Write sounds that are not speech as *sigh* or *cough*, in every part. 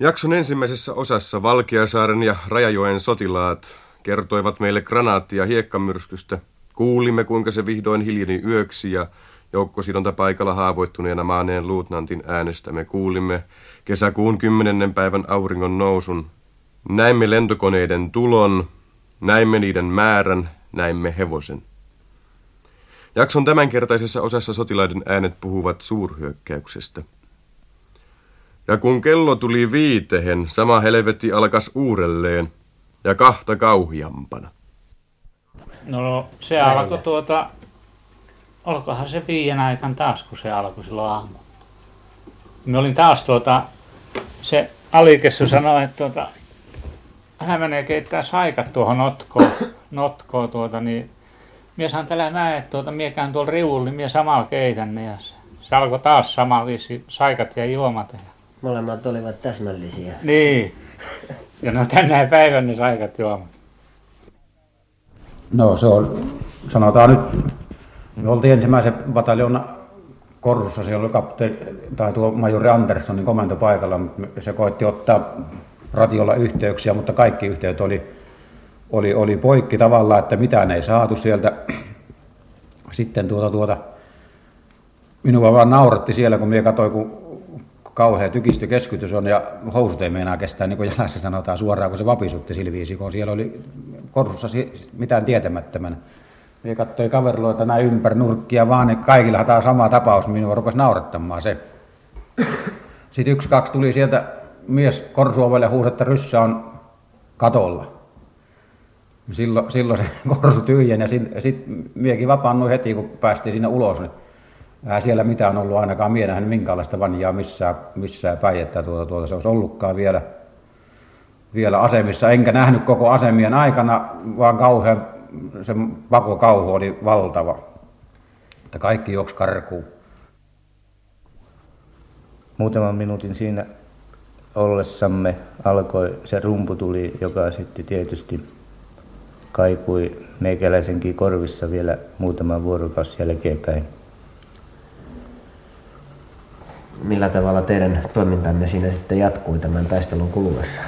Jakson ensimmäisessä osassa Valkeasaaren ja Rajajoen sotilaat kertoivat meille granaatti- ja hiekkamyrskystä. Kuulimme, kuinka se vihdoin hiljeni yöksi ja joukkosidonta paikalla haavoittuneena maaneen luutnantin äänestä me kuulimme kesäkuun kymmenennen päivän auringon nousun. Näimme lentokoneiden tulon, näimme niiden määrän, näimme hevosen. Jakson tämänkertaisessa osassa sotilaiden äänet puhuvat suurhyökkäyksestä. Ja kun kello tuli viitehen, sama helvetti alkas uudelleen ja kahta kauhiampana. No se alkoi tuota, olikohan se viien aikan taas, kun se alkoi silloin aamu. Me olin taas tuota, se alikessu sanoi, että tuota, hän menee keittää saikat tuohon notkoon, *coughs* notkoon tuota, niin mies saan tällä näe, että tuota, miekään tuolla rivulla, niin mie samalla keitän ne ja se, se alkoi taas sama viisi, saikat ja juomat. Ja... Molemmat olivat täsmällisiä. Niin. Ja no tänään päivän ne saikat juomat. No se on, sanotaan nyt, me oltiin ensimmäisen bataljoona Korsussa, siellä oli kapteeni, tai tuo majori Anderssonin komentopaikalla, mutta se koitti ottaa ratiolla yhteyksiä, mutta kaikki yhteydet oli, oli, oli poikki tavallaan, että mitään ei saatu sieltä. Sitten tuota, tuota, minua vaan nauratti siellä, kun minä katsoin, kun kauhea tykistykeskytys on ja housut ei meinaa kestää, niin kuin jalassa sanotaan suoraan, kun se vapisutti silviisi, kun siellä oli korsussa mitään tietämättömän. Minä katsoin kavereita näin ympäri nurkkia vaan, niin kaikilla tämä sama tapaus, minua rupesi naurattamaan se. Sitten yksi, kaksi tuli sieltä mies korsuovelle huusi, että ryssä on katolla. Silloin, silloin se *laughs* korsu tyhjeni ja sitten sit miekin vapaannui heti, kun päästiin sinne ulos. Niin Ää siellä mitään ollut ainakaan mie nähnyt minkäänlaista vanjaa missään, missään päin, että tuota, tuota, se olisi ollutkaan vielä, vielä asemissa. Enkä nähnyt koko asemien aikana, vaan kauhean, se pakokauhu oli valtava. Että kaikki juoksi karkuun. Muutaman minuutin siinä ollessamme alkoi se rumputuli, joka sitten tietysti kaikui meikäläisenkin korvissa vielä muutaman vuorokausi jälkeenpäin. Millä tavalla teidän toimintanne siinä sitten jatkui tämän taistelun kuluessa?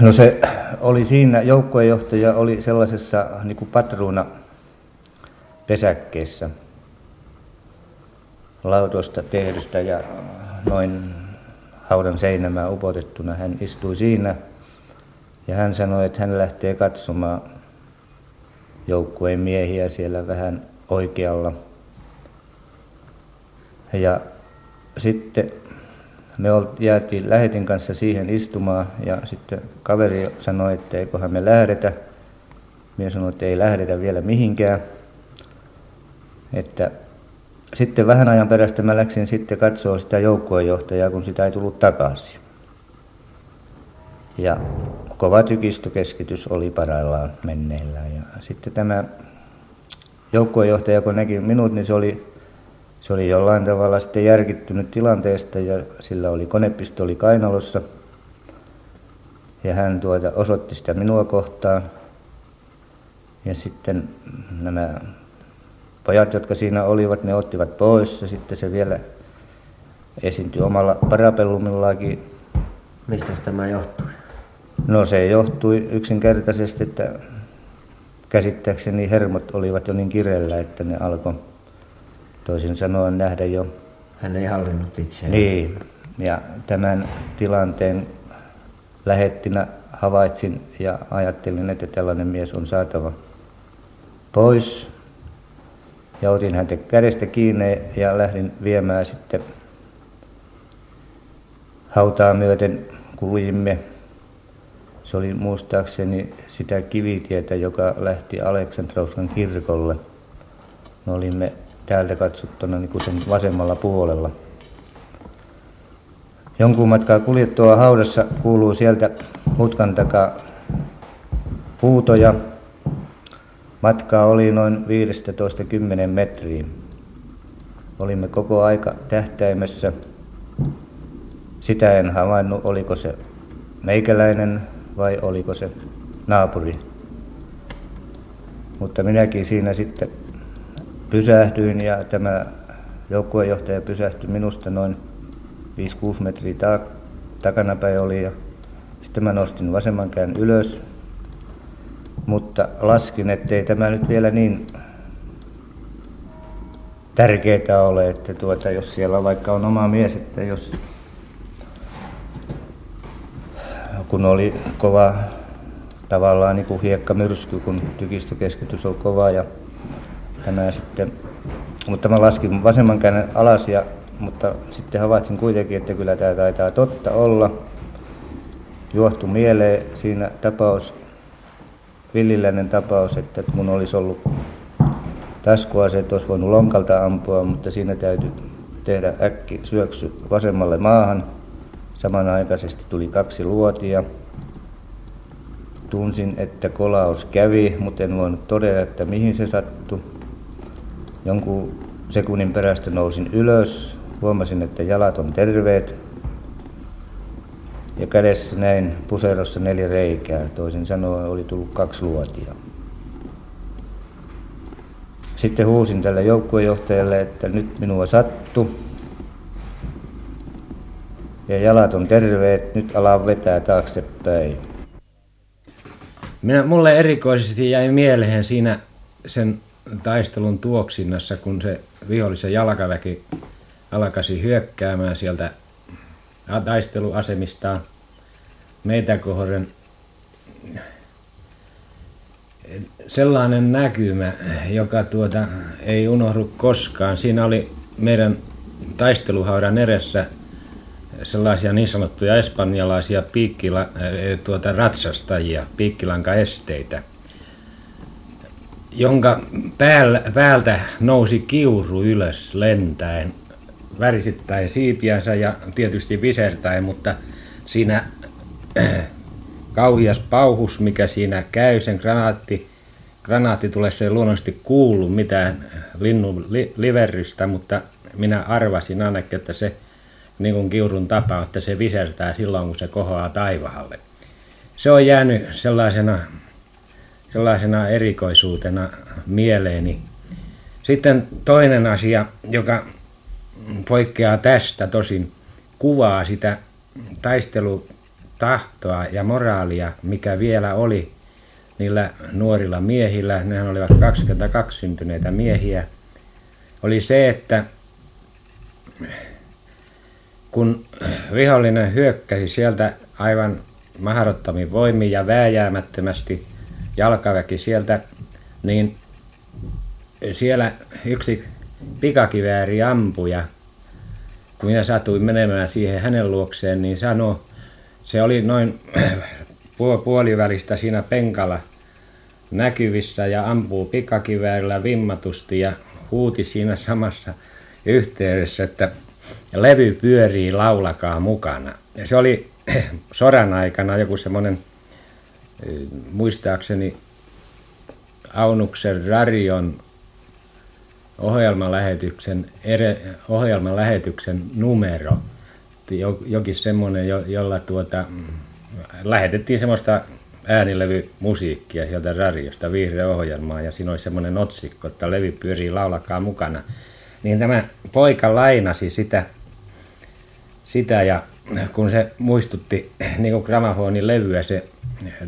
No se oli siinä, joukkuejohtaja oli sellaisessa niin kuin patruuna pesäkkeessä lautosta tehdystä ja noin haudan seinämään upotettuna. Hän istui siinä ja hän sanoi, että hän lähtee katsomaan joukkueen miehiä siellä vähän oikealla – ja sitten me jäätiin lähetin kanssa siihen istumaan ja sitten kaveri sanoi, että eiköhän me lähdetä. Minä sanoin, että ei lähdetä vielä mihinkään. Että sitten vähän ajan perästä mä läksin sitten katsoa sitä joukkuejohtajaa, kun sitä ei tullut takaisin. Ja kova tykistökeskitys oli parhaillaan menneillään. Ja sitten tämä joukkuejohtaja, kun näki minut, niin se oli se oli jollain tavalla sitten järkittynyt tilanteesta ja sillä oli konepistoli kainalossa. Ja hän tuota osoitti sitä minua kohtaan. Ja sitten nämä pojat, jotka siinä olivat, ne ottivat pois ja sitten se vielä esiintyi omalla parapellumillakin. Mistä tämä johtui? No se johtui yksinkertaisesti, että käsittääkseni hermot olivat jo niin kireellä, että ne alkoi toisin sanoen nähdä jo. Hän ei hallinnut itseään. Niin, ja tämän tilanteen lähettinä havaitsin ja ajattelin, että tällainen mies on saatava pois. Ja otin häntä kädestä kiinni ja lähdin viemään sitten hautaa myöten kuljimme. Se oli muistaakseni sitä kivitietä, joka lähti Aleksandrauskan kirkolle. Me olimme täältä katsottuna niin kuin sen vasemmalla puolella. Jonkun matkaa kuljettua haudassa kuuluu sieltä mutkan takaa huutoja. Matkaa oli noin 15-10 metriä. Olimme koko aika tähtäimessä. Sitä en havainnut, oliko se meikäläinen vai oliko se naapuri. Mutta minäkin siinä sitten pysähdyin ja tämä joukkuejohtaja pysähtyi minusta noin 5-6 metriä ta- takanapäin oli ja sitten mä nostin vasemman käyn ylös, mutta laskin, ettei tämä nyt vielä niin tärkeää ole, että tuota, jos siellä vaikka on oma mies, että jos kun oli kova tavallaan niin kuin hiekkamyrsky, kun tykistökeskitys oli kova ja tämä sitten, mutta mä laskin vasemman käden alas ja mutta sitten havaitsin kuitenkin, että kyllä tämä taitaa totta olla. Juohtu mieleen siinä tapaus, villiläinen tapaus, että mun olisi ollut taskuaseet, olisi voinut lonkalta ampua, mutta siinä täytyy tehdä äkki syöksy vasemmalle maahan. Samanaikaisesti tuli kaksi luotia. Tunsin, että kolaus kävi, mutta en voinut todeta, että mihin se sattui. Jonkun sekunnin perästä nousin ylös, huomasin, että jalat on terveet. Ja kädessä näin puserossa neljä reikää, toisin sanoen oli tullut kaksi luotia. Sitten huusin tälle joukkuejohtajalle, että nyt minua sattu. Ja jalat on terveet, nyt ala vetää taaksepäin. Minä, mulle erikoisesti jäi mieleen siinä sen taistelun tuoksinnassa, kun se vihollisen jalkaväki alkasi hyökkäämään sieltä taisteluasemistaan meitä kohden sellainen näkymä, joka tuota, ei unohdu koskaan. Siinä oli meidän taisteluhaudan edessä sellaisia niin sanottuja espanjalaisia piikkila, tuota, ratsastajia, piikkilankaesteitä, jonka päällä, päältä nousi kiuru ylös lentäen värisittäin siipiänsä ja tietysti visertäen, mutta siinä *clears throat* kauhias pauhus, mikä siinä käy, sen granaatti, granaatti tulee se luonnollisesti kuulu mitään linnun li, liverrystä, mutta minä arvasin ainakin, että se niin kuin kiurun tapa, että se visertää silloin, kun se kohoaa taivaalle. Se on jäänyt sellaisena, sellaisena erikoisuutena mieleeni. Sitten toinen asia, joka poikkeaa tästä tosin, kuvaa sitä taistelutahtoa ja moraalia, mikä vielä oli niillä nuorilla miehillä, nehän olivat 22 syntyneitä miehiä, oli se, että kun vihollinen hyökkäsi sieltä aivan mahdottomin voimin ja vääjäämättömästi jalkaväki sieltä, niin siellä yksi pikakivääri ampuja, kun minä satuin menemään siihen hänen luokseen, niin sanoi, se oli noin *clears throat* puolivälistä siinä penkalla näkyvissä ja ampuu pikakiväärillä vimmatusti ja huuti siinä samassa yhteydessä, että levy pyörii, laulakaa mukana. Ja se oli *clears throat* sodan aikana joku semmoinen, muistaakseni Aunuksen radion ohjelmalähetyksen, ere, ohjelmalähetyksen numero, jokin semmoinen, jo, jolla tuota, lähetettiin semmoista äänilevymusiikkia sieltä radiosta, vihreä ohjelmaa, ja siinä oli semmoinen otsikko, että levy pyörii, laulakaa mukana. Niin tämä poika lainasi sitä, sitä ja kun se muistutti niin kuin levyä se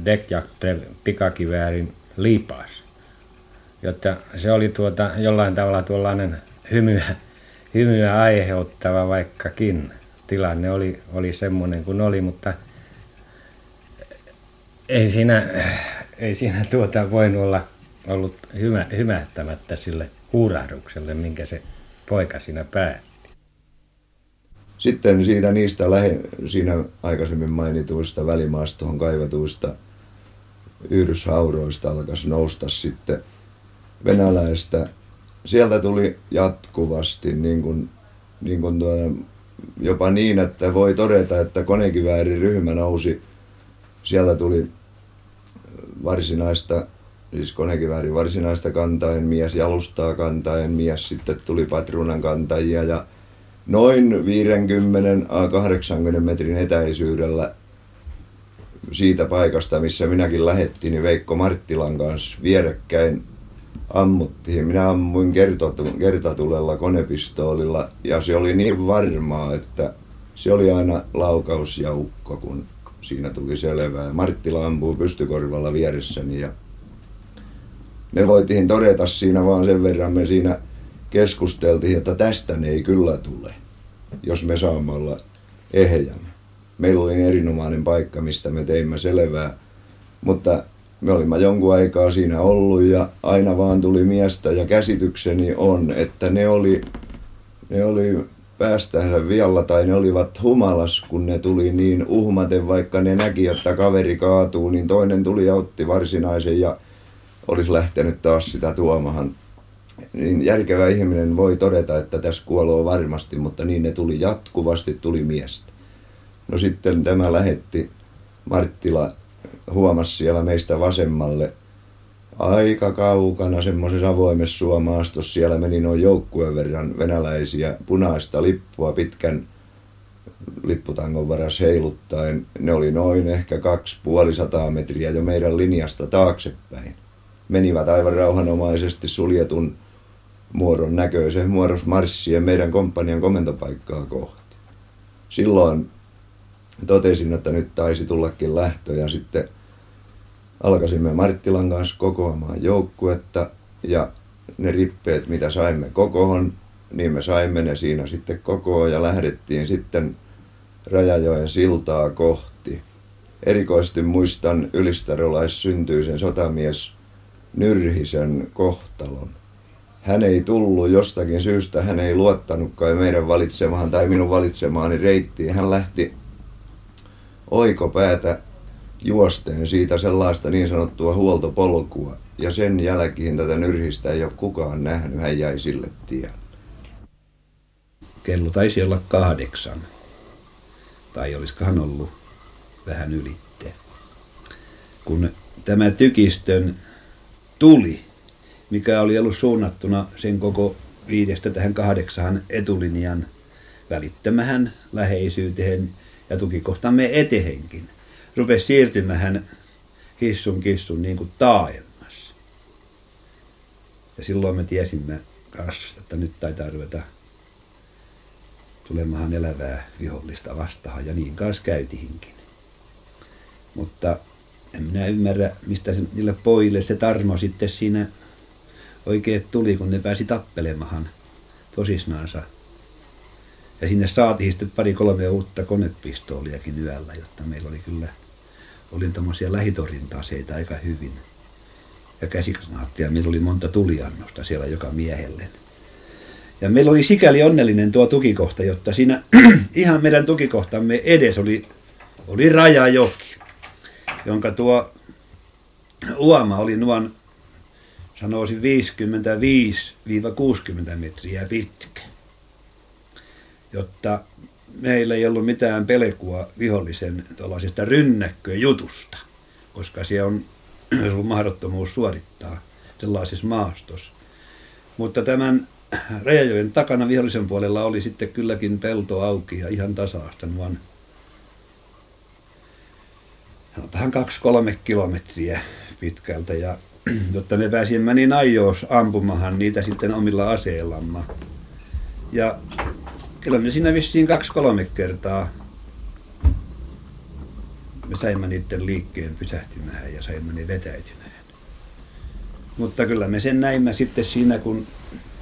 Dekjaktre pikakiväärin liipas, jotta se oli tuota, jollain tavalla tuollainen hymyä, hymyä aiheuttava vaikkakin. Tilanne oli, oli semmoinen kuin oli, mutta ei siinä, ei siinä tuota voinut olla ollut hymä, hymähtämättä sille huurahdukselle, minkä se poika siinä päätti. Sitten siitä niistä lähe, siinä aikaisemmin mainituista välimaastoon kaivatuista yhdyshauroista alkaisi nousta sitten venäläistä. Sieltä tuli jatkuvasti niin kuin, niin kuin tuota, jopa niin, että voi todeta, että konekivääriryhmä nousi. Sieltä tuli varsinaista, siis konekiväärin varsinaista kantaen mies, jalustaa kantaen mies, sitten tuli patruunan kantajia ja noin 50-80 metrin etäisyydellä siitä paikasta, missä minäkin lähettiin, niin Veikko Marttilan kanssa vierekkäin ammuttiin. Minä ammuin kertatulella konepistoolilla ja se oli niin varmaa, että se oli aina laukausjaukko, kun siinä tuli selvää. Marttila ampuu pystykorvalla vieressäni ja me voitiin todeta siinä vaan sen verran, me siinä keskusteltiin, että tästä ne ei kyllä tule, jos me saamme olla ehjän. Meillä oli erinomainen paikka, mistä me teimme selvää, mutta me olimme jonkun aikaa siinä ollut ja aina vaan tuli miestä ja käsitykseni on, että ne oli, ne oli päästänsä vialla tai ne olivat humalas, kun ne tuli niin uhmaten, vaikka ne näki, että kaveri kaatuu, niin toinen tuli ja otti varsinaisen ja olisi lähtenyt taas sitä tuomahan. Niin järkevä ihminen voi todeta, että tässä kuoloo varmasti, mutta niin ne tuli jatkuvasti, tuli miestä. No sitten tämä lähetti, Marttila huomasi siellä meistä vasemmalle aika kaukana semmoisessa avoimessa suomaastossa. Siellä meni noin joukkueen verran venäläisiä punaista lippua pitkän lipputangon varas heiluttaen. Ne oli noin ehkä kaksi puolisataa metriä jo meidän linjasta taaksepäin. Menivät aivan rauhanomaisesti suljetun muodon näköisen muodosmarssien meidän komppanian komentopaikkaa kohti. Silloin totesin, että nyt taisi tullakin lähtö ja sitten alkasimme Marttilan kanssa kokoamaan joukkuetta ja ne rippeet, mitä saimme kokoon, niin me saimme ne siinä sitten kokoon ja lähdettiin sitten Rajajoen siltaa kohti. Erikoisesti muistan ylistarolais-syntyisen sotamies Nyrhisen kohtalon. Hän ei tullut jostakin syystä, hän ei luottanutkaan meidän valitsemaan tai minun valitsemaani reittiin. Hän lähti oikopäätä juosteen siitä sellaista niin sanottua huoltopolkua. Ja sen jälkeen tätä nyrhistä ei ole kukaan nähnyt, hän jäi sille tielle. Kello taisi olla kahdeksan. Tai olisikohan ollut vähän ylitte. Kun tämä tykistön tuli, mikä oli ollut suunnattuna sen koko viidestä tähän kahdeksan etulinjan välittämähän läheisyyteen ja tukikohtamme etehenkin – rupesi siirtymään hissun kissun niin kuin taaemmas. Ja silloin me tiesimme kanssa, että nyt taitaa ruveta tulemaan elävää vihollista vastaan, ja niin kanssa käytihinkin. Mutta en minä ymmärrä, mistä se, niille pojille se tarmo sitten siinä oikein tuli, kun ne pääsi tappelemahan tosisnaansa ja sinne saatiin sitten pari kolme uutta konepistooliakin yöllä, jotta meillä oli kyllä oli tämmöisiä lähitorjunta-aseita aika hyvin. Ja käsikranaattia, meillä oli monta tuliannosta siellä joka miehelle. Ja meillä oli sikäli onnellinen tuo tukikohta, jotta siinä *clears throat* ihan meidän tukikohtamme edes oli, oli rajajoki, jonka tuo uoma oli nuon sanoisin 55-60 metriä pitkä jotta meillä ei ollut mitään pelkua vihollisen tuollaisesta rynnäkköjutusta, koska se on *clears throat* ollut mahdottomuus suorittaa sellaisessa maastossa. Mutta tämän *clears throat* Rajajoen takana vihollisen puolella oli sitten kylläkin pelto auki ja ihan tasaasta noin sanotaan kaksi-kolme kilometriä pitkältä ja *clears throat* jotta me pääsimme niin ajoos ampumahan niitä sitten omilla aseillamme. Ja Kyllä me siinä vissiin kaksi-kolme kertaa me saimme niiden liikkeen pysähtymään ja saimme ne vetäytymään. Mutta kyllä me sen näimme sitten siinä, kun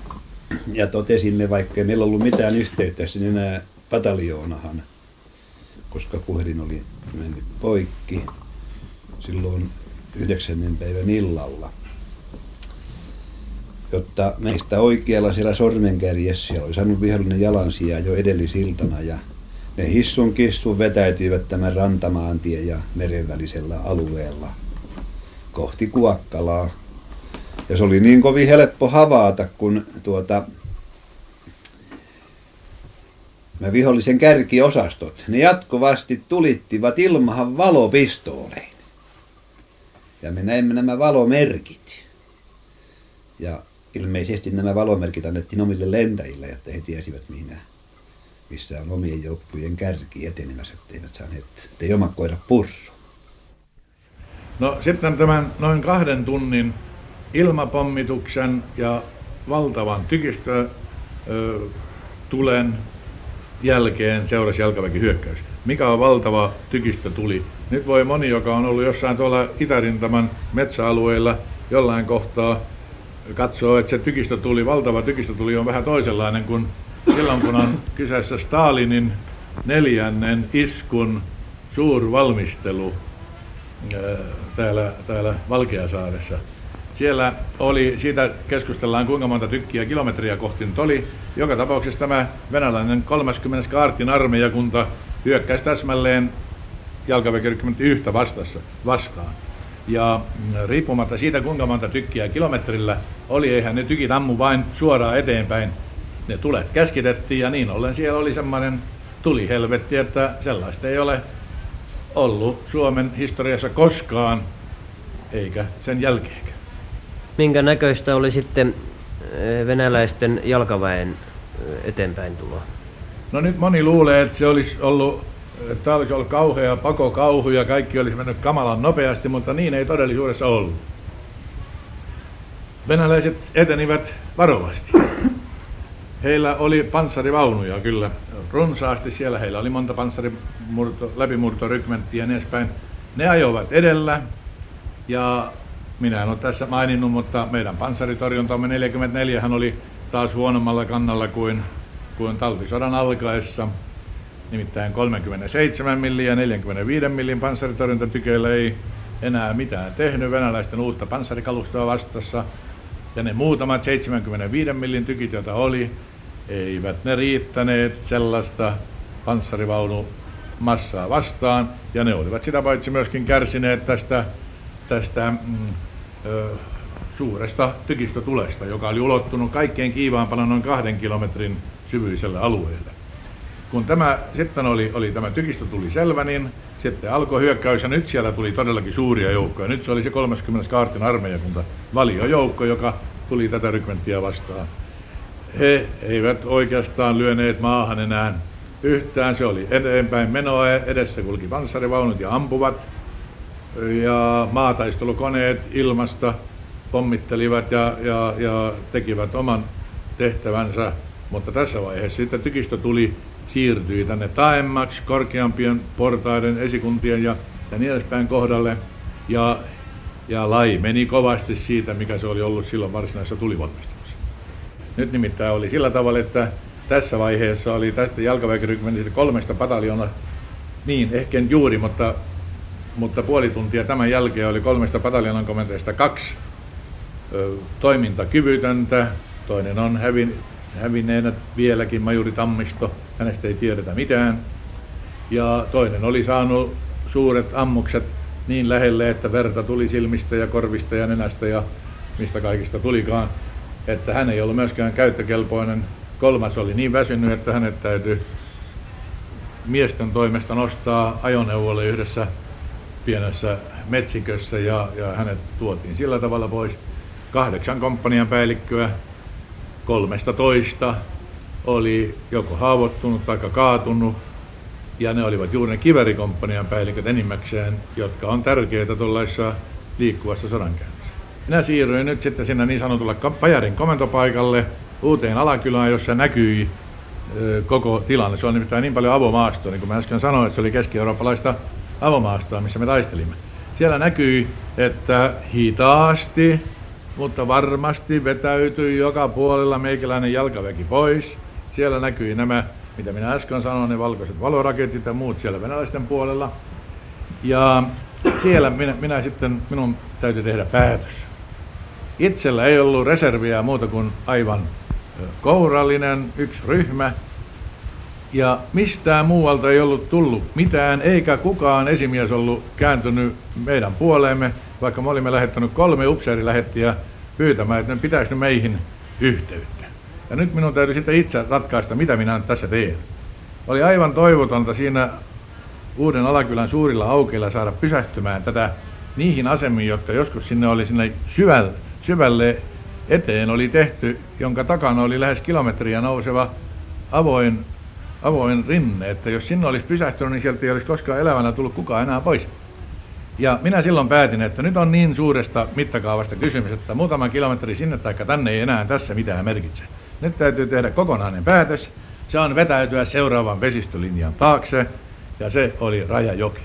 *clears throat* ja totesimme, vaikka meillä ollut mitään yhteyttä sinne enää pataljoonahan, koska puhelin oli mennyt poikki silloin yhdeksännen päivän illalla jotta meistä oikealla siellä sormenkärjessä oli saanut vihollinen jalansijaa jo edellisiltana ja ne hissun kissun vetäytyivät tämän rantamaantien ja meren välisellä alueella kohti Kuokkalaa. Ja se oli niin kovin helppo havaata, kun tuota, mä vihollisen kärkiosastot, ne jatkuvasti tulittivat ilmahan valopistoolein. Ja me näimme nämä valomerkit. Ja ilmeisesti nämä valomerkit annettiin omille lentäjille, että he tiesivät mihin missä on omien joukkujen kärki etenemässä, etteivät saaneet, ettei oma koira pursu. No sitten tämän noin kahden tunnin ilmapommituksen ja valtavan tykistö tulen jälkeen seurasi jalkaväki hyökkäys. Mikä on valtava tykistö tuli. Nyt voi moni, joka on ollut jossain tuolla Itärintaman metsäalueilla jollain kohtaa, katsoo, että se tykistö tuli, valtava tykistö tuli on vähän toisenlainen kuin silloin, kun on kyseessä Stalinin neljännen iskun suurvalmistelu täällä, täällä Valkeasaaressa. Siellä oli, siitä keskustellaan kuinka monta tykkiä kilometriä kohti nyt oli. Joka tapauksessa tämä venäläinen 30. kaartin armeijakunta hyökkäsi täsmälleen jalkaväkirykkymentti vastassa, vastaan. Ja mm, riippumatta siitä kuinka monta tykkiä kilometrillä oli, eihän ne tykit ammu vain suoraan eteenpäin. Ne tulet käskitettiin ja niin ollen siellä oli semmoinen tulihelvetti, että sellaista ei ole ollut Suomen historiassa koskaan, eikä sen jälkeenkään. Minkä näköistä oli sitten eh, venäläisten jalkaväen eh, eteenpäin tulo? No nyt moni luulee, että se olisi ollut, että olisi ollut kauhea pakokauhu ja kaikki olisi mennyt kamalan nopeasti, mutta niin ei todellisuudessa ollut. Venäläiset etenivät varovasti. Heillä oli panssarivaunuja kyllä runsaasti siellä. Heillä oli monta panssarimurto, läpimurtorykmenttiä ja niin edespäin. Ne ajoivat edellä ja minä en ole tässä maininnut, mutta meidän panssaritorjuntamme 44 hän oli taas huonommalla kannalla kuin, kuin talvisodan alkaessa. Nimittäin 37 millin ja 45 millin panssaritorjuntatykeillä ei enää mitään tehnyt venäläisten uutta panssarikalustoa vastassa. Ja ne muutamat 75 millin tykit, joita oli, eivät ne riittäneet sellaista panssarivaunumassaa vastaan, ja ne olivat sitä paitsi myöskin kärsineet tästä, tästä mm, ö, suuresta tykistötulesta, joka oli ulottunut kaikkein kiivaampana noin kahden kilometrin syvyiselle alueelle. Kun tämä sitten oli, oli tämä tykistö tuli selvä, niin sitten alkoi hyökkäys ja nyt siellä tuli todellakin suuria joukkoja. Nyt se oli se 30. kaartin armeijakunta valiojoukko, joka tuli tätä rykmenttiä vastaan he eivät oikeastaan lyöneet maahan enää yhtään. Se oli eteenpäin menoa, edessä kulki panssarivaunut ja ampuvat. Ja maataistelukoneet ilmasta pommittelivat ja, ja, ja tekivät oman tehtävänsä. Mutta tässä vaiheessa sitten tykistö tuli, siirtyi tänne taemmaksi korkeampien portaiden, esikuntien ja, ja niin edespäin kohdalle. Ja, ja lai meni kovasti siitä, mikä se oli ollut silloin varsinaisessa tulivalmistelussa. Nyt nimittäin oli sillä tavalla, että tässä vaiheessa oli tästä jalkaväkirykmenistä kolmesta pataljona, niin ehkä juuri, mutta, mutta puoli tuntia tämän jälkeen oli kolmesta pataljonan komentajasta kaksi ö, toimintakyvytöntä. Toinen on hävin, hävinneenä vieläkin majuri Tammisto, hänestä ei tiedetä mitään. Ja toinen oli saanut suuret ammukset niin lähelle, että verta tuli silmistä ja korvista ja nenästä ja mistä kaikista tulikaan että hän ei ollut myöskään käyttökelpoinen. Kolmas oli niin väsynyt, että hänet täytyy miesten toimesta nostaa ajoneuvolle yhdessä pienessä metsikössä ja, ja hänet tuotiin sillä tavalla pois. Kahdeksan komppanian päällikköä, kolmesta toista oli joko haavoittunut tai kaatunut, ja ne olivat juuri ne kiverikomppanian päälliköt enimmäkseen, jotka on tärkeitä tuollaisessa liikkuvassa sodankäynnissä. Minä siirryin nyt sitten sinne niin sanotulle Pajarin komentopaikalle uuteen alakylään, jossa näkyi koko tilanne. Se on nimittäin niin paljon avomaastoa, niin kuin mä äsken sanoin, että se oli keski-eurooppalaista avomaastoa, missä me taistelimme. Siellä näkyi, että hitaasti, mutta varmasti vetäytyi joka puolella meikäläinen jalkaväki pois. Siellä näkyi nämä, mitä minä äsken sanoin, ne valkoiset valoraketit ja muut siellä venäläisten puolella. Ja siellä minä, minä sitten, minun täytyy tehdä päätös. Itsellä ei ollut reserviä muuta kuin aivan kourallinen yksi ryhmä. Ja mistään muualta ei ollut tullut mitään, eikä kukaan esimies ollut kääntynyt meidän puoleemme, vaikka me olimme lähettänyt kolme upseerilähettiä pyytämään, että ne pitäisi meihin yhteyttä. Ja nyt minun täytyy sitten itse ratkaista, mitä minä tässä teen. Oli aivan toivotonta siinä uuden alakylän suurilla aukeilla saada pysähtymään tätä niihin asemiin, jotka joskus sinne oli sinne syvälle syvälle eteen oli tehty, jonka takana oli lähes kilometriä nouseva avoin, avoin rinne, että jos sinne olisi pysähtynyt, niin sieltä ei olisi koskaan elävänä tullut kukaan enää pois. Ja minä silloin päätin, että nyt on niin suuresta mittakaavasta kysymys, että muutama kilometri sinne tai tänne ei enää tässä mitään merkitse. Nyt täytyy tehdä kokonainen päätös. saan vetäytyä seuraavan vesistölinjan taakse, ja se oli Rajajoki.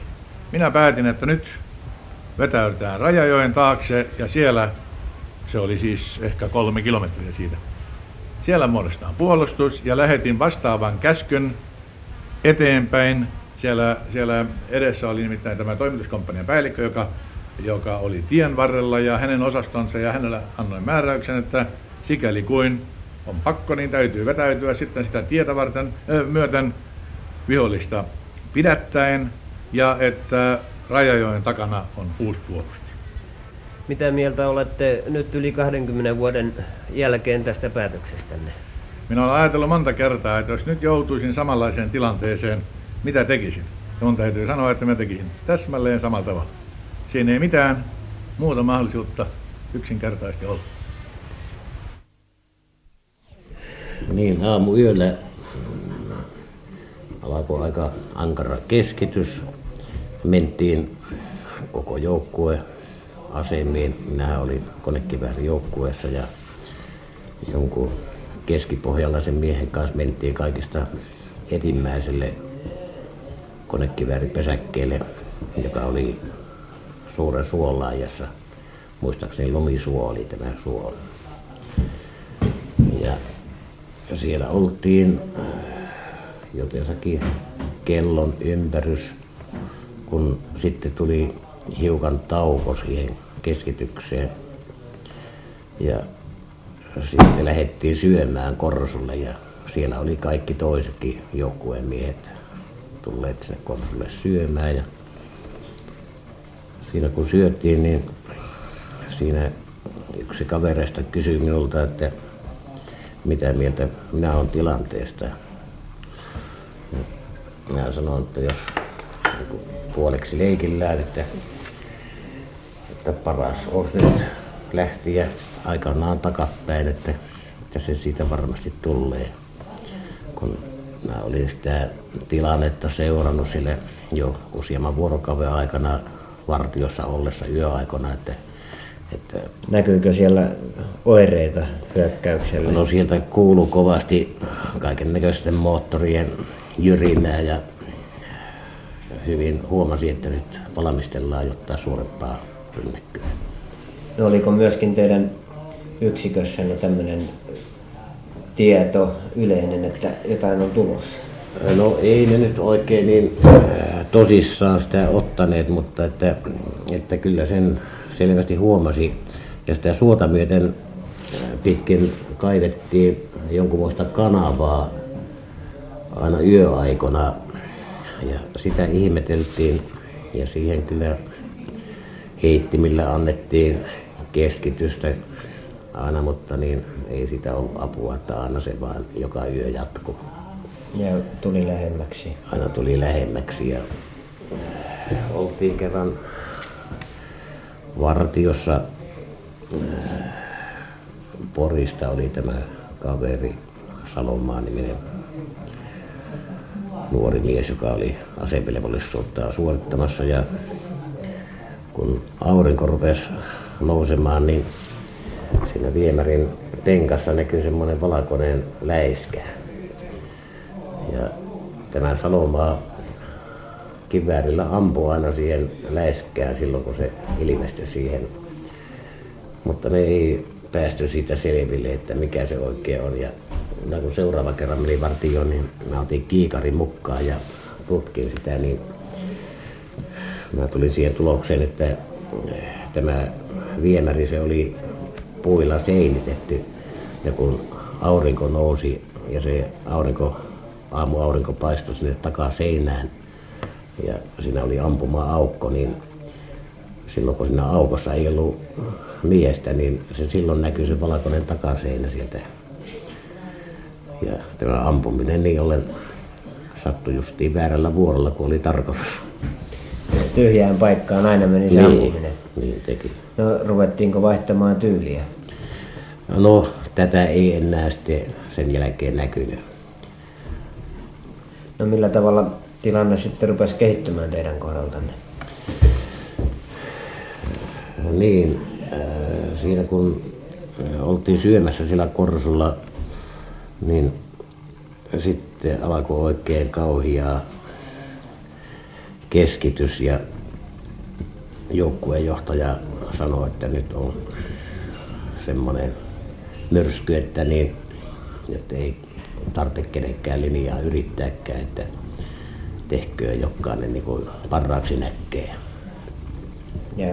Minä päätin, että nyt vetäydytään Rajajoen taakse, ja siellä, se oli siis ehkä kolme kilometriä siitä, siellä muodostaan puolustus, ja lähetin vastaavan käskyn eteenpäin. Siellä, siellä edessä oli nimittäin tämä toimituskomppanian päällikkö, joka, joka oli tien varrella, ja hänen osastonsa, ja hänellä annoin määräyksen, että sikäli kuin on pakko, niin täytyy vetäytyä sitten sitä tietä varten, ö, myöten vihollista pidättäen ja että Rajajoen takana on uusi puolustus. Mitä mieltä olette nyt yli 20 vuoden jälkeen tästä päätöksestänne? Minä olen ajatellut monta kertaa, että jos nyt joutuisin samanlaiseen tilanteeseen, mitä tekisin? Mun täytyy sanoa, että mä tekisin täsmälleen samalla tavalla. Siinä ei mitään muuta mahdollisuutta yksinkertaisesti olla. Niin, aamu yöllä alkoi aika ankara keskitys. Mentiin koko joukkue asemiin. Minä olin konekiväärijoukkueessa ja jonkun keskipohjalaisen miehen kanssa mentiin kaikista etimmäiselle konekivääripesäkkeelle, joka oli suuren suolaajassa. Muistaakseni lumisuo oli tämä suo. Ja siellä oltiin jotensakin kellon ympärys, kun sitten tuli hiukan tauko siihen keskitykseen. Ja sitten lähdettiin syömään Korsulle ja siellä oli kaikki toisetkin joukkueen miehet tulleet sinne Korsulle syömään. Ja siinä kun syötiin, niin siinä yksi kavereista kysyi minulta, että mitä mieltä minä olen tilanteesta. Minä sanoin, että jos niin puoleksi leikillään, että, että paras olisi nyt lähtiä aikanaan takapäin, että, että se siitä varmasti tulee. Kun mä olin sitä tilannetta seurannut sille jo useamman vuorokauden aikana vartiossa ollessa yöaikana, että että Näkyykö siellä oireita hyökkäyksellä? No sieltä kuuluu kovasti kaiken näköisten moottorien jyrinää ja hyvin huomasi, että nyt valmistellaan jotain suurempaa rynnäkköä. No oliko myöskin teidän yksikössänne tämmöinen tieto yleinen, että jotain on tulossa? No ei ne nyt oikein niin äh, tosissaan sitä ottaneet, mutta että, että kyllä sen selvästi huomasi. Ja sitä suota myöten äh, pitkin kaivettiin jonkunlaista kanavaa aina yöaikona ja sitä ihmeteltiin ja siihen kyllä heittimillä annettiin keskitystä aina, mutta niin ei sitä ollut apua, että aina se vaan joka yö jatkuu. Ja tuli lähemmäksi. Aina tuli lähemmäksi ja oltiin kerran vartiossa äh, Porista oli tämä kaveri Salomaan niminen nuori mies, joka oli asepelevollisuutta suorittamassa ja kun aurinko rupesi nousemaan, niin siinä viemärin penkassa näkyi semmoinen valkoinen läiskä. Ja tämä Salomaa kiväärillä ampui aina siihen läiskään silloin, kun se ilmestyi siihen. Mutta me ei päästy siitä selville, että mikä se oikein on. Ja kun seuraava kerran meni vartioon, niin mä otin kiikarin mukaan ja tutkin sitä, niin mä tulin siihen tulokseen, että tämä viemäri se oli puilla seinitetty. Ja kun aurinko nousi ja se aurinko, aamu aurinko paistui sinne takaa seinään, ja siinä oli ampuma aukko, niin silloin kun siinä aukossa ei ollut miestä, niin se silloin näkyy se valkoinen takaseinä sieltä. Ja tämä ampuminen niin ollen sattui justiin väärällä vuorolla, kun oli tarkoitus. Tyhjään paikkaan aina meni se niin, ampuminen. Niin teki. No ruvettiinko vaihtamaan tyyliä? No tätä ei enää sitten sen jälkeen näkynyt. No millä tavalla tilanne sitten rupesi kehittymään teidän kohdaltanne? Niin, äh, siinä kun äh, oltiin syömässä sillä korsulla, niin sitten alkoi oikein kauhiaa keskitys ja joukkueenjohtaja sanoi, että nyt on semmoinen myrsky, että, niin, että ei tarvitse kenenkään linjaa yrittääkään, että tehköö jokainen niin kuin parhaaksi näkee. Ja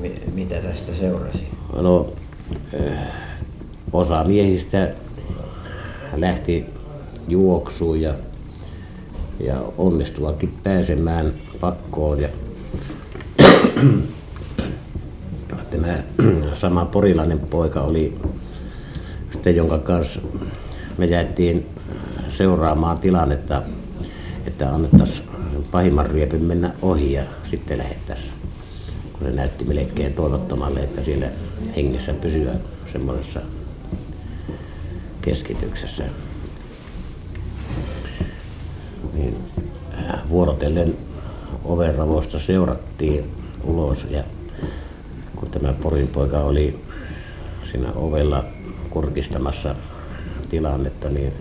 mi- mitä tästä seurasi? No, osa miehistä lähti juoksuun ja, ja onnistuakin pääsemään pakkoon. Ja *clears throat* tämä *clears throat* sama porilainen poika oli sitten, jonka kanssa me jäätiin seuraamaan tilannetta, että annettaisiin pahimman riepin mennä ohi ja sitten lähettäisiin. Kun se näytti melkein toivottomalle, että siellä hengessä pysyä semmoisessa keskityksessä. Niin vuorotellen ovenravoista seurattiin ulos ja kun tämä Porin poika oli siinä ovella kurkistamassa tilannetta, niin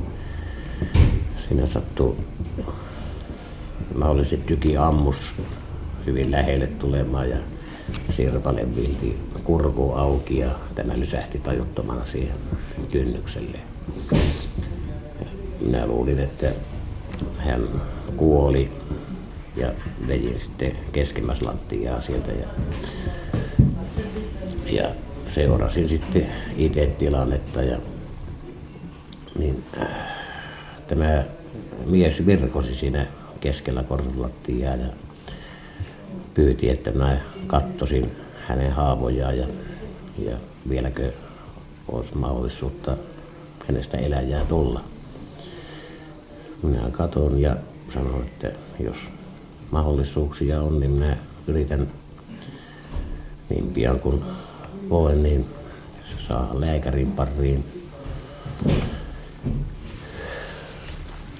siinä sattui mahdollisesti tyki ammus hyvin lähelle tulemaan ja Sirpale vilti kurku auki ja tämä lysähti tajuttomana siihen kynnykselle. Ja minä luulin, että hän kuoli ja vejin sitten keskemmäs lattiaa sieltä ja, ja seurasin sitten itse tilannetta ja niin, äh, tämä mies virkosi siinä keskellä korsulattiaa ja pyyti, että mä kattosin hänen haavojaan ja, ja vieläkö olisi mahdollisuutta hänestä eläjää tulla. Minä katon ja sanon, että jos mahdollisuuksia on, niin minä yritän niin pian kuin voin, niin saa lääkärin pariin.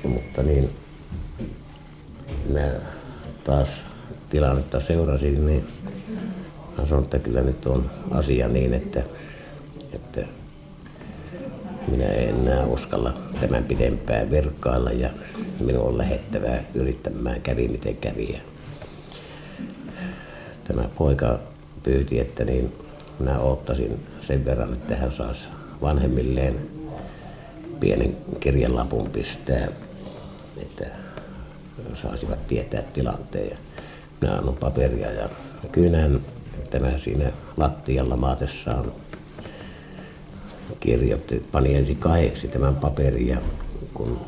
Mutta niin, minä taas tilannetta seurasin, niin mä sanoin, että kyllä nyt on asia niin, että, että minä en enää uskalla tämän pidempään verkkailla ja minun on lähettävää yrittämään kävi miten kävi. Tämä poika pyyti, että niin minä ottaisin sen verran, että hän saisi vanhemmilleen pienen kirjelapun pistää, että saisivat tietää tilanteen. Ja minä annan paperia ja kynän tämä siinä lattialla maatessaan kirjoitti, pani ensin kahdeksi tämän paperin ja kun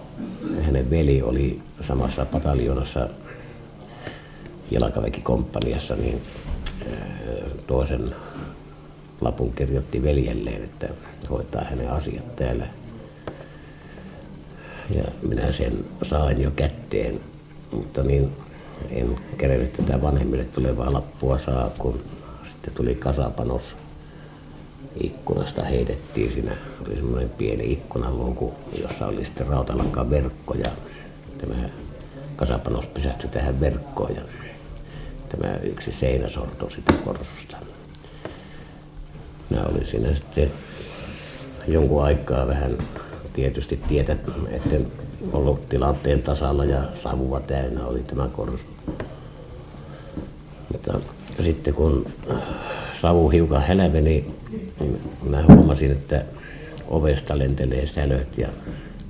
hänen veli oli samassa pataljonassa jalkaväkikomppaniassa, niin toisen lapun kirjoitti veljelleen, että hoitaa hänen asiat täällä. Ja minä sen sain jo kätteen, mutta niin en kerennyt tätä vanhemmille tulevaa lappua saa, kun sitten tuli kasapanos ikkunasta heitettiin siinä. Oli semmoinen pieni ikkunaluku, jossa oli sitten rautalankan verkko ja tämä kasapanos pysähtyi tähän verkkoon ja tämä yksi seinä sortui sitä korsusta. Minä olin siinä sitten jonkun aikaa vähän tietysti tietä, etten ollut tilanteen tasalla ja savua täynnä oli tämä korsu. Mutta sitten kun savu hiukan hälveni, mä huomasin, että ovesta lentelee sälöt ja,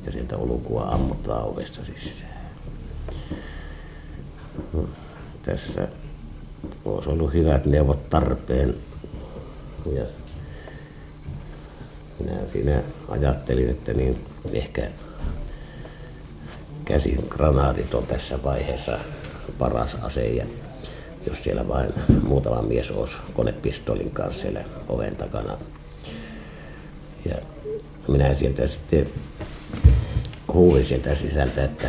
ja sieltä ulkua ammutaan ovesta sisään. No, tässä olisi ollut hyvät neuvot tarpeen. Ja minä siinä ajattelin, että niin ehkä käsigranaatit on tässä vaiheessa paras ase. Ja jos siellä vain muutama mies olisi konepistolin kanssa siellä oven takana. Ja minä sieltä sitten huuin sieltä sisältä, että,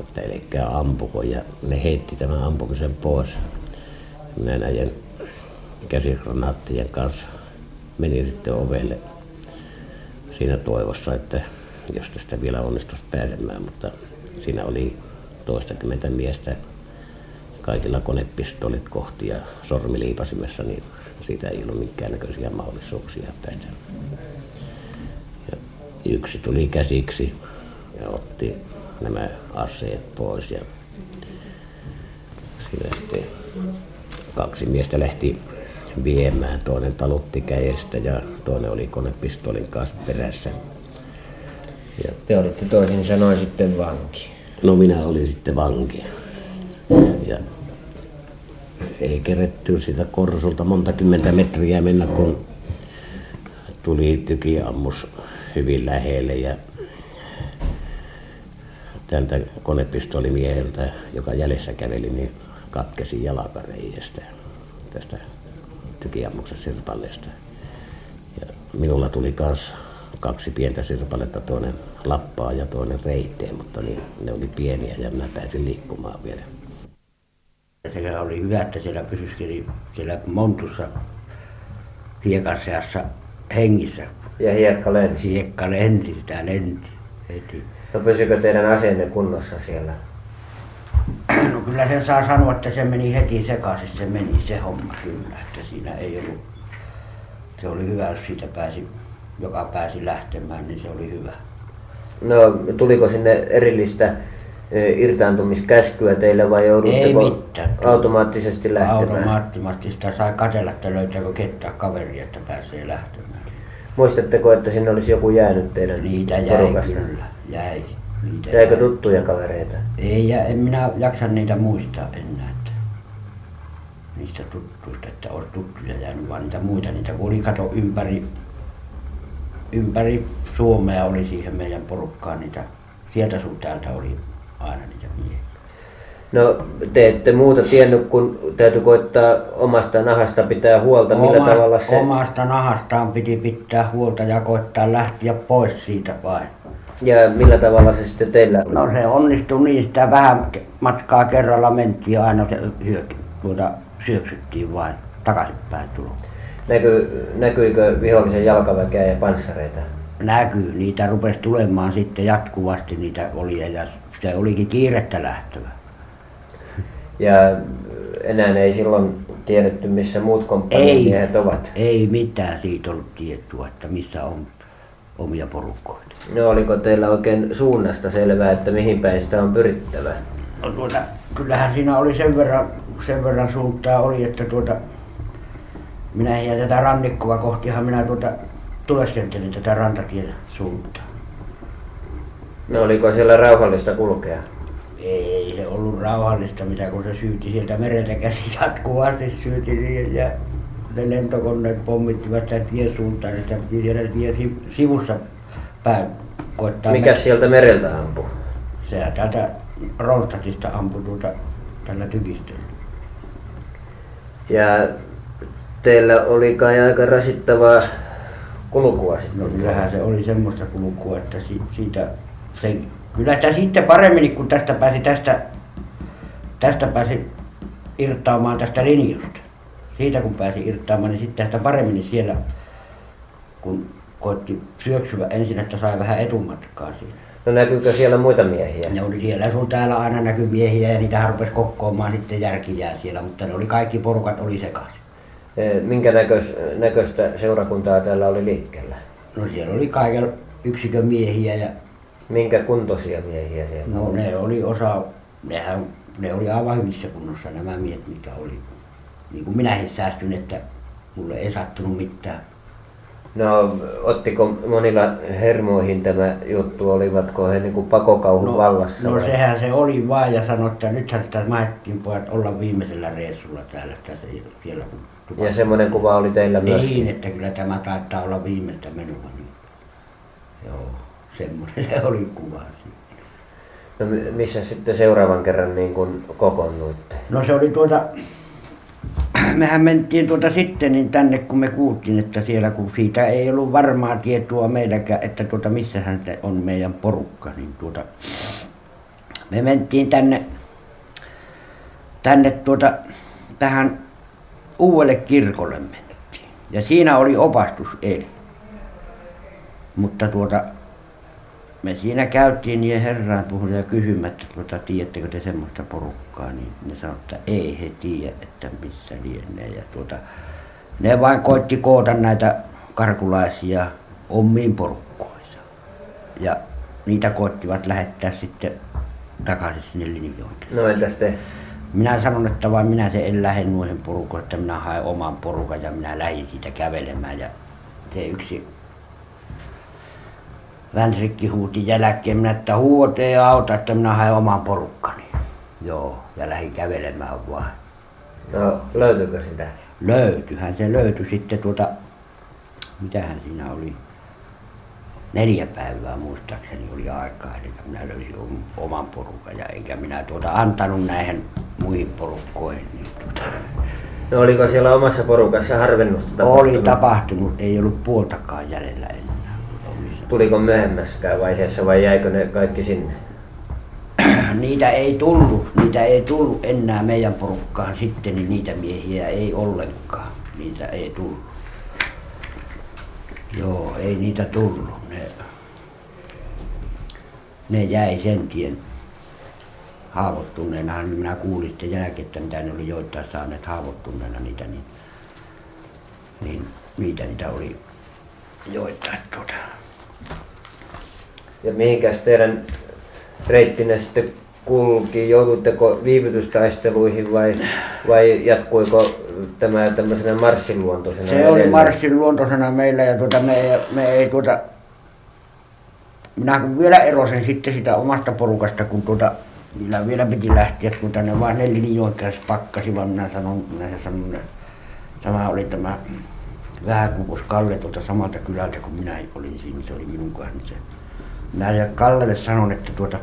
että elikää ampuko. Ja ne heitti tämän ampumisen pois. Minä näiden käsikranaattien kanssa menin sitten ovelle siinä toivossa, että jos tästä vielä onnistuisi pääsemään, mutta siinä oli toistakymmentä miestä kaikilla konepistolit kohti ja sormiliipasimessa, niin siitä ei ollut minkäännäköisiä mahdollisuuksia päästä. Yksi tuli käsiksi ja otti nämä aseet pois. Ja siinä sitten kaksi miestä lähti viemään. Toinen talutti käestä ja toinen oli konepistoolin kanssa perässä. Ja Te olitte toisin sanoen sitten vanki. No minä olin sitten vanki. Ja ei keretty sitä korsulta monta kymmentä metriä mennä, kun tuli tykiammus hyvin lähelle ja tältä konepistoolimieheltä, joka jäljessä käveli, niin katkesi jalkareijestä tästä tykiammuksen sirpalleesta. Ja minulla tuli myös kaksi pientä sirpaletta, toinen lappaa ja toinen reiteen, mutta niin, ne oli pieniä ja minä pääsin liikkumaan vielä. Sekä oli hyvä, että siellä pysyskeli siellä montussa hiekan seassa hengissä. Ja hiekka lensi. Hiekka lenti, sitä lenti heti. No pysykö teidän aseenne kunnossa siellä? No kyllä sen saa sanoa, että se meni heti sekaisin, se meni se homma kyllä, että siinä ei ollut, se oli hyvä, jos siitä pääsi, joka pääsi lähtemään, niin se oli hyvä. No tuliko sinne erillistä e, irtaantumiskäskyä teille vai joudutteko automaattisesti lähtemään? Automaattisesti sitä sai katsella, että löytääkö ketään kaveria, että pääsee lähtemään. Muistatteko, että sinne olisi joku jäänyt teidän Niitä jäi porukasta? kyllä, jäi. Niitä Jäikö jäi. tuttuja kavereita? Ei, ja en minä jaksa niitä muistaa enää, että niistä tuttuista, että olisi tuttuja jäänyt, vaan niitä muita, niitä kun oli kato ympäri, ympäri Suomea oli siihen meidän porukkaan niitä, sieltä sun täältä oli aina niitä. No te ette muuta tiennyt, kun täytyy koittaa omasta nahasta pitää huolta. Millä Omasta- tavalla se... Omasta nahastaan piti pitää huolta ja koittaa lähteä pois siitä vain. Ja millä tavalla se sitten teillä... No se onnistui niin, sitä vähän matkaa kerralla mentiin aina se hyök, tuota, syöksyttiin vain takaisinpäin tulo. Näky, näkyykö vihollisen jalkaväkeä ja panssareita? Näkyy, niitä rupesi tulemaan sitten jatkuvasti niitä oli ja se olikin kiirettä lähtöä. Ja enää ei silloin tiedetty, missä muut komppaniamiehet ovat. ei mitään siitä ollut tietoa, että missä on omia porukkoita. No oliko teillä oikein suunnasta selvää, että mihin päin sitä on pyrittävä? No tuota, kyllähän siinä oli sen verran, sen verran suuntaa oli, että tuota, minä ja tätä rannikkoa kohtihan minä tuota tuleskentelin tätä rantatien suuntaan. No oliko siellä rauhallista kulkea? Ei se ollut rauhallista, mitä kun se syyti sieltä mereltä käsi *laughs* jatkuvasti syyti niin ja ne lentokoneet pommittivat sitä tien suuntaan, niin sitä piti siellä tien si- sivussa päin koittaa. Mikä sieltä mereltä ampui? Sehän täältä Ronstadtista ampui tuota tällä tykistöllä. Ja teillä oli kai aika rasittavaa kulkua sitten. No kyllähän se oli semmoista kulkua, että si- siitä sen, kyllä sitä sitten paremmin, kun tästä pääsi tästä, tästä pääsi irtaamaan tästä linjasta. Siitä kun pääsi irtaamaan, niin sitten sitä paremmin siellä, kun koitti syöksyä ensin, että sai vähän etumatkaa siinä. No näkyykö siellä muita miehiä? Ne oli siellä sun täällä aina näky miehiä ja niitä rupesi kokoamaan sitten järkiään siellä, mutta ne oli kaikki porukat oli sekaisin. Eh, Minkä näköis, näköistä seurakuntaa täällä oli liikkeellä? No siellä oli kaiken yksikön miehiä ja Minkä kuntoisia miehiä siellä No ne oli osa, nehän, ne oli aivan hyvissä kunnossa nämä miehet, mitkä oli. Niin kuin minäkin säästyn, että mulle ei sattunut mitään. No ottiko monilla hermoihin tämä juttu, olivatko he niin kuin pakokauhun vallassa? no vai? sehän se oli vaan ja sanoi, että nythän sitä mahdettiin pojat olla viimeisellä reissulla täällä tässä, siellä kun Ja semmoinen kuva oli teillä myöskin? Niin, että kyllä tämä taitaa olla viimeistä menoa. Niin. Joo, semmoinen se oli kuva siinä. No mi- missä sitten seuraavan kerran niin kuin kokoonnuitte? No se oli tuota, mehän mentiin tuota sitten niin tänne, kun me kuultiin, että siellä kun siitä ei ollut varmaa tietoa meilläkään, että tuota missähän se on meidän porukka, niin tuota, me mentiin tänne, tänne tuota, tähän uudelle kirkolle mentiin. Ja siinä oli opastus eli. Mutta tuota, me siinä käytiin niin herraan puhuin ja kysymättä, että tuota, tiedättekö te semmoista porukkaa, niin ne sanoi, että ei he tiedä, että missä lienee. Ja tuota, ne vain koitti koota näitä karkulaisia omiin porukkoihinsa. Ja niitä koettivat lähettää sitten takaisin sinne Linjoille. No entäs te? Minä sanon, että vain minä se en lähde noihin porukoihin, että minä haen oman porukan ja minä lähdin siitä kävelemään. Ja se yksi Vänrikki huuti jälkeen, minä, että huuot ei auta, että minä haen oman porukkani. Joo, ja lähdin kävelemään vaan. No löytyykö sitä? Löytyihän se löytyi sitten tuota, mitähän siinä oli, neljä päivää muistaakseni oli aikaa, eli minä löysin oman porukan ja enkä minä tuota antanut näihin muihin porukkoihin. Niin tuota, No oliko siellä omassa porukassa harvennusta tapahtunut? oli tapahtunut, ei ollut puoltakaan jäljellä. Tuliko myöhemmässäkään vaiheessa vai jäikö ne kaikki sinne? *clears throat* niitä ei tullut, niitä ei tullut enää meidän porukkaan sitten, niin niitä miehiä ei ollenkaan. Niitä ei tullut. Joo, ei niitä tullut. Ne, ne jäi sen tien haavoittuneena. Minä kuulin sitten jälkeen, että mitä ne oli joitain saaneet haavoittuneena niitä, niin, niin niitä niitä oli joitain tuota. Ja mihinkäs teidän reittinne sitten kulki? Jouduitteko viivytystaisteluihin vai, vai jatkuiko tämä tämmöisenä marssinluontoisena? Se oli edelleen? marssin luontoisena meillä ja tuota, me, ei, me ei tuota, minä kun vielä erosin sitten sitä omasta porukasta, kun tuota, niillä vielä piti lähteä, kun tänne vaan ne linjoittais pakkasi, vaan minä sanon, minä sanon, tämä oli tämä Vähäkuvos Kalle tuolta samalta kylältä, kun minä olin siinä, se oli minun kanssa. Se. Minä Kallelle sanon, että tuota,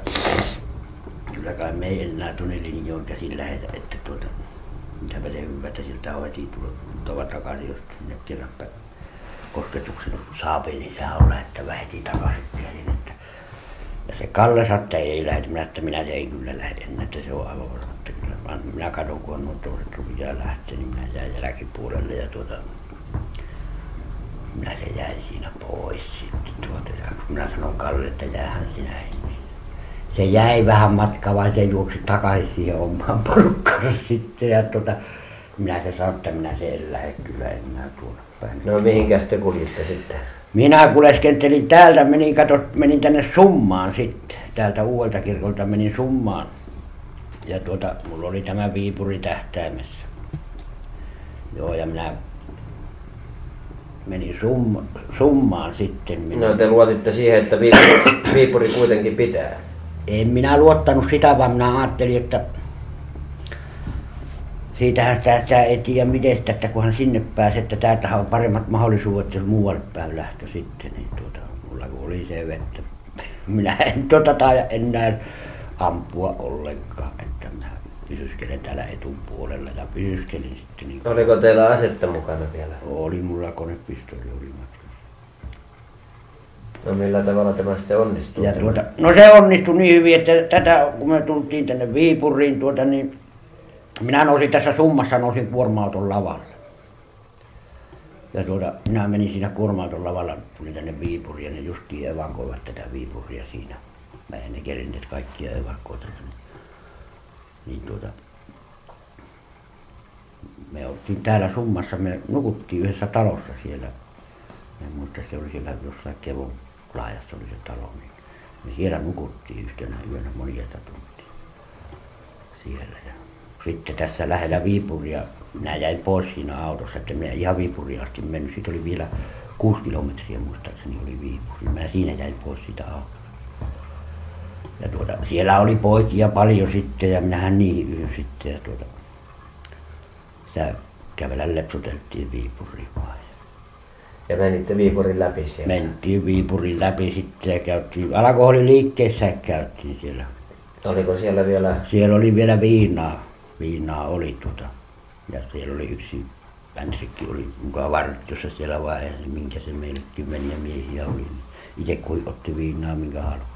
kyllä kai me ei enää tuonne linjoon käsin lähetä, että tuota, mitäpä se hyvä, että sieltä heti tullut takaisin, jos sinne kerran kosketuksen saapi, niin sehän on lähettävä heti takaisin käsin. Että. Ja se Kalle sanoi, että ei lähde, minä, että minä ei kyllä lähde enää, että se on aivan varma, että kyllä. Vaan minä katson, kun on nuo toiset rupeaa lähteä, niin minä jäin jälkipuolelle ja tuota, minä se jäin siinä pois tuota. Ja minä sanon Kalle, että jäähän sinä niin se jäi vähän matkaa, vaan se juoksi takaisin siihen omaan *laughs* porukkaan sitten. Ja tuota, minä se sanoin, että minä se en lähde kyllä enää tuonne päin. No mihinkäs te kuljitte sitten? Minä kuleskentelin täältä, menin, kato, menin tänne Summaan sitten. Täältä uudelta kirkolta menin Summaan. Ja tuota, mulla oli tämä Viipuri tähtäimessä. Joo, ja minä menin summa, Summaan sitten. Minä... No te luotitte siihen, että Viipuri, *coughs* Viipuri kuitenkin pitää. En minä luottanut sitä, vaan minä ajattelin, että siitähän sitä, sitä ei tiedä miten sitä, että kunhan sinne pääsee, että täältähän on paremmat mahdollisuudet, jos muualle päin lähtö sitten, niin tuota, mulla kun oli se vettä, *laughs* minä en tuota taida enää ampua ollenkaan, pysyskelen täällä etupuolella ja pysyskelin sitten. Niin Oliko teillä asetta mukana vielä? Oli mulla konepistooli, oli matkassa. No millä tavalla tämä sitten onnistui? Ja tuota, no se onnistui niin hyvin, että tätä, kun me tultiin tänne Viipuriin, tuota, niin minä nousin tässä summassa, nousin kuorma-auton lavalle. Ja tuota, minä menin siinä kuorma-auton lavalla, tulin tänne Viipuriin ja ne justiin evakoivat tätä Viipuria siinä. Mä en ne kerinneet kaikkia evakoita. Niin, niin tuota, me oltiin täällä summassa, me nukuttiin yhdessä talossa siellä. En muista, se oli siellä jossain Kevon laajassa oli se talo, niin me siellä nukuttiin yhtenä yönä monia tuntia siellä. Ja sitten tässä lähellä Viipuria, minä jäin pois siinä autossa, että minä ihan Viipuria asti mennyt. Siitä oli vielä kuusi kilometriä muistaakseni oli Viipuri. Minä siinä jäin pois siitä autosta. Ja tuota, siellä oli poikia paljon sitten ja minähän niin yön sitten ja tuota, sitä kävellä lepsuteltiin Viipuriin vaan. Ja menitte Viipurin läpi siellä? Mentiin Viipurin läpi sitten ja käytiin, alkoholiliikkeessä käytiin siellä. Oliko siellä vielä? Siellä oli vielä viinaa, viinaa oli tuota. Ja siellä oli yksi Vänsikki oli mukaan vartiossa siellä vaiheessa, minkä se meille kymmeniä miehiä oli. Itse kuin otti viinaa minkä halusi.